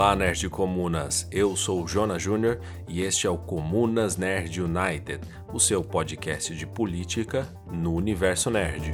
Olá, Nerd Comunas! Eu sou o Jonas Júnior e este é o Comunas Nerd United, o seu podcast de política no universo nerd.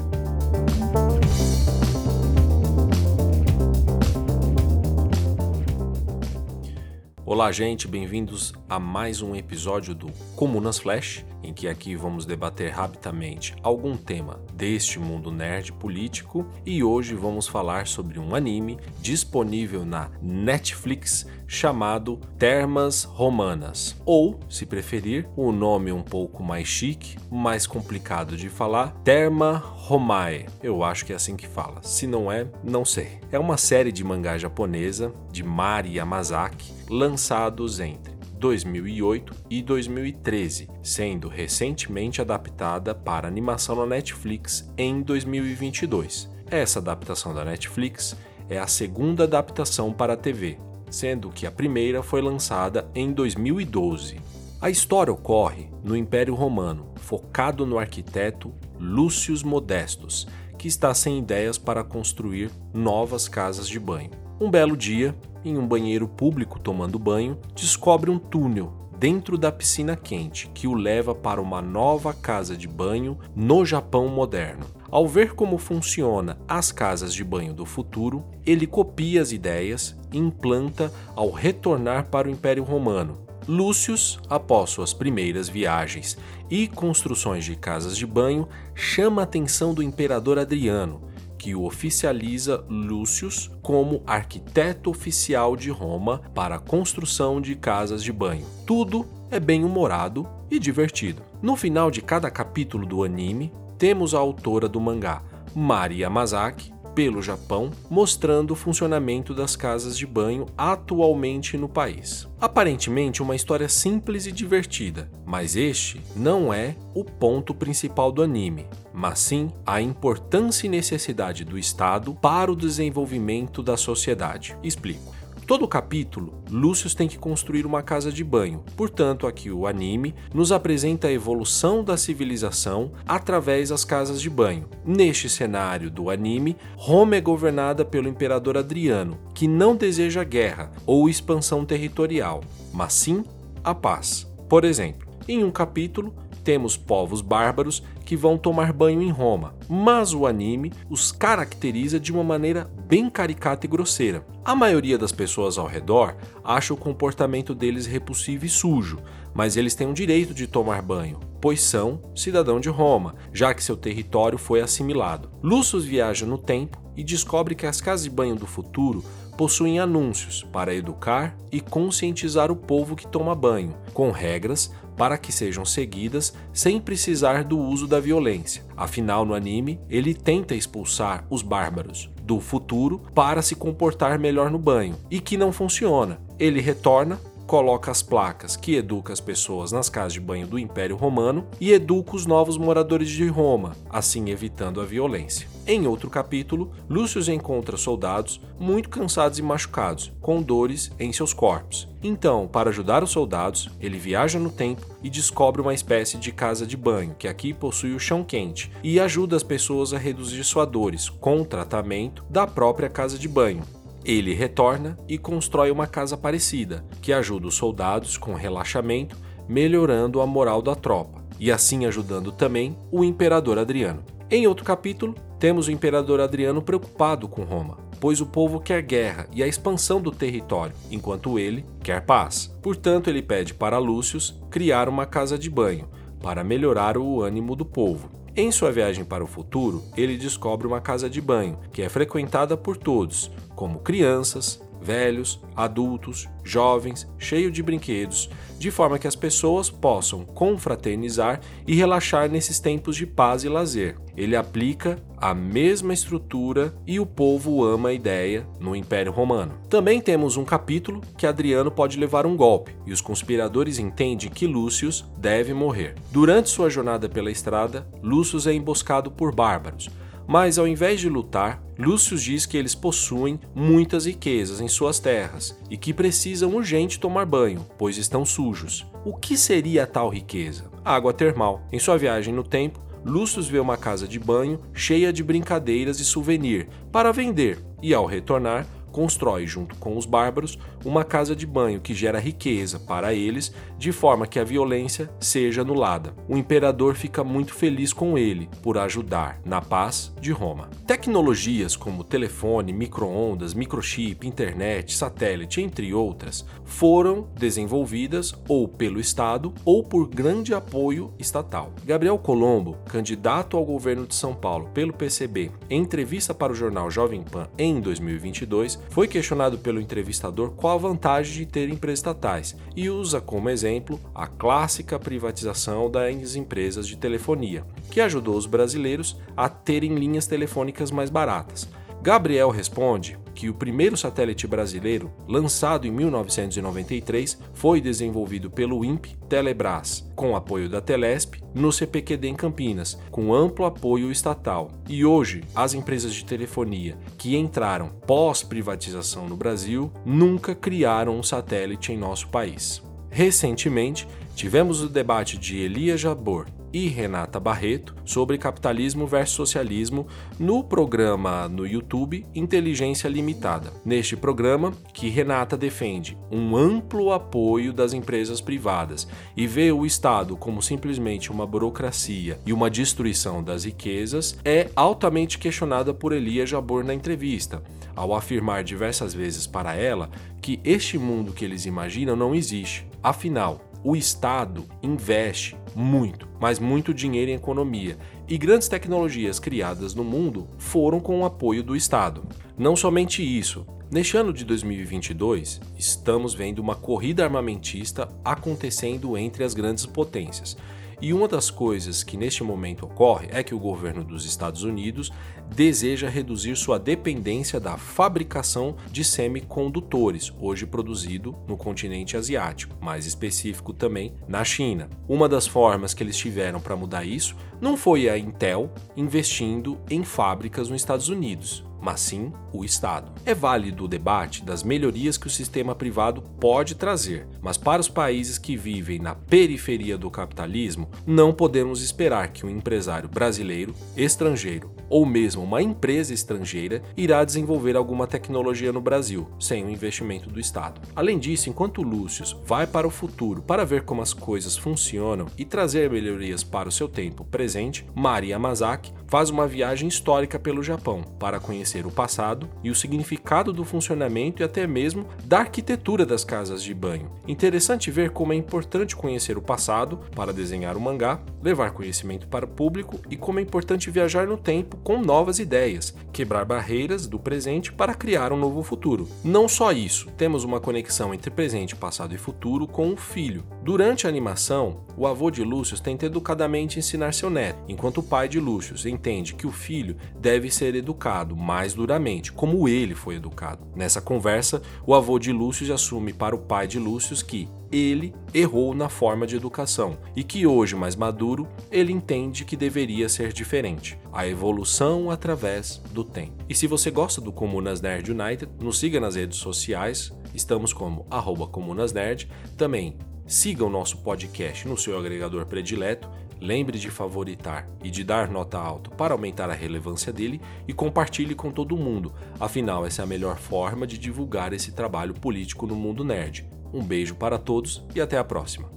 Olá, gente, bem-vindos a mais um episódio do Comunas Flash, em que aqui vamos debater rapidamente algum tema deste mundo nerd político e hoje vamos falar sobre um anime disponível na Netflix chamado Termas Romanas, ou, se preferir, o um nome um pouco mais chique, mais complicado de falar, Terma Romae. Eu acho que é assim que fala. Se não é, não sei. É uma série de mangá japonesa de Mari Yamazaki, lançados entre 2008 e 2013, sendo recentemente adaptada para animação na Netflix em 2022. Essa adaptação da Netflix é a segunda adaptação para a TV, sendo que a primeira foi lançada em 2012. A história ocorre no Império Romano, focado no arquiteto Lúcio Modestus, que está sem ideias para construir novas casas de banho. Um belo dia, em um banheiro público tomando banho, descobre um túnel dentro da piscina quente que o leva para uma nova casa de banho no Japão moderno. Ao ver como funciona as casas de banho do futuro, ele copia as ideias e implanta ao retornar para o Império Romano. Lúcius, após suas primeiras viagens e construções de casas de banho, chama a atenção do imperador Adriano, que o oficializa Lúcius como arquiteto oficial de Roma para a construção de casas de banho. Tudo é bem humorado e divertido. No final de cada capítulo do anime, temos a autora do mangá, Mari Yamazaki, pelo Japão, mostrando o funcionamento das casas de banho atualmente no país. Aparentemente, uma história simples e divertida, mas este não é o ponto principal do anime, mas sim a importância e necessidade do Estado para o desenvolvimento da sociedade. Explico. Todo capítulo, Lúcio tem que construir uma casa de banho. Portanto, aqui o anime nos apresenta a evolução da civilização através das casas de banho. Neste cenário do anime, Roma é governada pelo imperador Adriano, que não deseja guerra ou expansão territorial, mas sim a paz. Por exemplo, em um capítulo, temos povos bárbaros que vão tomar banho em Roma, mas o anime os caracteriza de uma maneira bem caricata e grosseira. A maioria das pessoas ao redor acha o comportamento deles repulsivo e sujo, mas eles têm o direito de tomar banho, pois são cidadão de Roma, já que seu território foi assimilado. Lúcio viaja no tempo e descobre que as casas de banho do futuro possuem anúncios para educar e conscientizar o povo que toma banho, com regras para que sejam seguidas sem precisar do uso da violência. Afinal, no anime, ele tenta expulsar os bárbaros do futuro para se comportar melhor no banho, e que não funciona. Ele retorna coloca as placas que educa as pessoas nas casas de banho do Império Romano e educa os novos moradores de Roma, assim evitando a violência. Em outro capítulo, Lúcio encontra soldados muito cansados e machucados, com dores em seus corpos. Então, para ajudar os soldados, ele viaja no tempo e descobre uma espécie de casa de banho, que aqui possui o chão quente, e ajuda as pessoas a reduzir suas dores com o tratamento da própria casa de banho. Ele retorna e constrói uma casa parecida, que ajuda os soldados com relaxamento, melhorando a moral da tropa, e assim ajudando também o imperador Adriano. Em outro capítulo, temos o imperador Adriano preocupado com Roma, pois o povo quer guerra e a expansão do território, enquanto ele quer paz. Portanto, ele pede para Lúcio criar uma casa de banho, para melhorar o ânimo do povo. Em sua viagem para o futuro, ele descobre uma casa de banho, que é frequentada por todos, como crianças, velhos, adultos, jovens, cheio de brinquedos, de forma que as pessoas possam confraternizar e relaxar nesses tempos de paz e lazer. Ele aplica a mesma estrutura e o povo ama a ideia no Império Romano. Também temos um capítulo que Adriano pode levar um golpe e os conspiradores entendem que Lúcio deve morrer. Durante sua jornada pela estrada, Lúcio é emboscado por bárbaros mas ao invés de lutar, Lúcio diz que eles possuem muitas riquezas em suas terras e que precisam urgente tomar banho, pois estão sujos. O que seria tal riqueza? Água termal. Em sua viagem no tempo, Lúcio vê uma casa de banho cheia de brincadeiras e souvenir para vender e, ao retornar, constrói, junto com os bárbaros, uma casa de banho que gera riqueza para eles, de forma que a violência seja anulada. O imperador fica muito feliz com ele por ajudar na paz de Roma. Tecnologias como telefone, micro-ondas, microchip, internet, satélite, entre outras, foram desenvolvidas ou pelo Estado ou por grande apoio estatal. Gabriel Colombo, candidato ao governo de São Paulo pelo PCB, em entrevista para o jornal Jovem Pan em 2022, foi questionado pelo entrevistador qual a vantagem de ter empresas estatais e usa como exemplo a clássica privatização das empresas de telefonia, que ajudou os brasileiros a terem linhas telefônicas mais baratas. Gabriel responde que o primeiro satélite brasileiro, lançado em 1993, foi desenvolvido pelo INPE Telebrás, com apoio da Telesp, no CPQD em Campinas, com amplo apoio estatal. E hoje, as empresas de telefonia que entraram pós-privatização no Brasil nunca criaram um satélite em nosso país. Recentemente, tivemos o debate de Elia Jabor e Renata Barreto sobre capitalismo versus socialismo no programa no YouTube Inteligência Limitada. Neste programa, que Renata defende um amplo apoio das empresas privadas e vê o Estado como simplesmente uma burocracia e uma destruição das riquezas, é altamente questionada por Elia Jabor na entrevista, ao afirmar diversas vezes para ela que este mundo que eles imaginam não existe. Afinal, o Estado investe muito, mas muito dinheiro em economia, e grandes tecnologias criadas no mundo foram com o apoio do Estado. Não somente isso, Neste ano de 2022, estamos vendo uma corrida armamentista acontecendo entre as grandes potências. E uma das coisas que neste momento ocorre é que o governo dos Estados Unidos deseja reduzir sua dependência da fabricação de semicondutores, hoje produzido no continente asiático, mais específico também na China. Uma das formas que eles tiveram para mudar isso não foi a Intel investindo em fábricas nos Estados Unidos, mas sim o Estado. É válido o debate das melhorias que o sistema privado pode trazer, mas para os países que vivem na periferia do capitalismo, não podemos esperar que um empresário brasileiro, estrangeiro ou mesmo uma empresa estrangeira irá desenvolver alguma tecnologia no Brasil, sem o investimento do Estado. Além disso, enquanto Lúcio vai para o futuro para ver como as coisas funcionam e trazer melhorias para o seu tempo presente, Mari Yamazaki faz uma viagem histórica pelo Japão para conhecer o passado e o significado do funcionamento e até mesmo da arquitetura das casas de banho. Interessante ver como é importante conhecer o passado para desenhar o mangá, levar conhecimento para o público e como é importante viajar no tempo com novas ideias, quebrar barreiras do presente para criar um novo futuro. Não só isso, temos uma conexão entre presente, passado e futuro com o filho. Durante a animação, o avô de Lúcio tenta educadamente ensinar seu neto, enquanto o pai de Lúcio entende que o filho deve ser educado mais duramente, como ele foi educado. Nessa conversa, o avô de Lúcio assume para o pai de Lúcio que ele errou na forma de educação e que hoje, mais maduro, ele entende que deveria ser diferente. A evolução através do tempo. E se você gosta do Comunas Nerd United, nos siga nas redes sociais, estamos como arroba comunasnerd, também siga o nosso podcast no seu agregador predileto Lembre de favoritar e de dar nota alta para aumentar a relevância dele e compartilhe com todo mundo, afinal, essa é a melhor forma de divulgar esse trabalho político no mundo nerd. Um beijo para todos e até a próxima.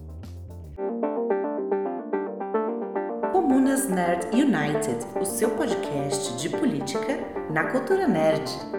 Comunas Nerd United, o seu podcast de política na cultura nerd.